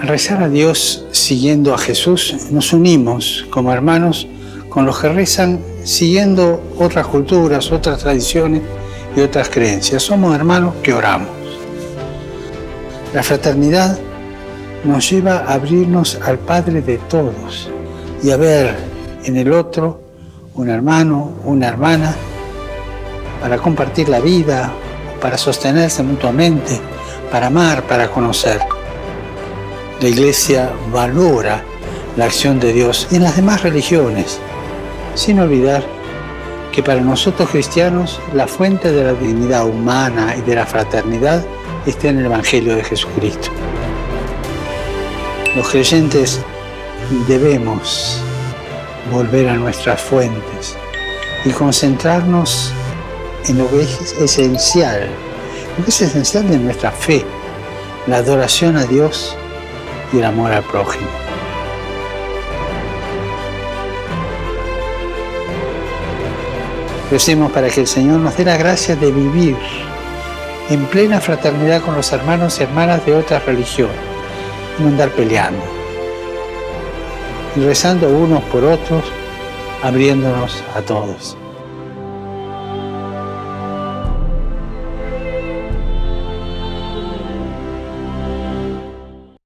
Al rezar a Dios siguiendo a Jesús, nos unimos como hermanos con los que rezan siguiendo otras culturas, otras tradiciones y otras creencias. Somos hermanos que oramos. La fraternidad nos lleva a abrirnos al Padre de todos y a ver en el otro un hermano, una hermana, para compartir la vida, para sostenerse mutuamente, para amar, para conocer. La Iglesia valora la acción de Dios en las demás religiones, sin olvidar que para nosotros cristianos la fuente de la dignidad humana y de la fraternidad está en el Evangelio de Jesucristo. Los creyentes debemos volver a nuestras fuentes y concentrarnos en lo que es esencial, lo que es esencial de nuestra fe, la adoración a Dios y el amor al prójimo. Recemos para que el Señor nos dé la gracia de vivir en plena fraternidad con los hermanos y hermanas de otras religiones, y no andar peleando, y rezando unos por otros, abriéndonos a todos.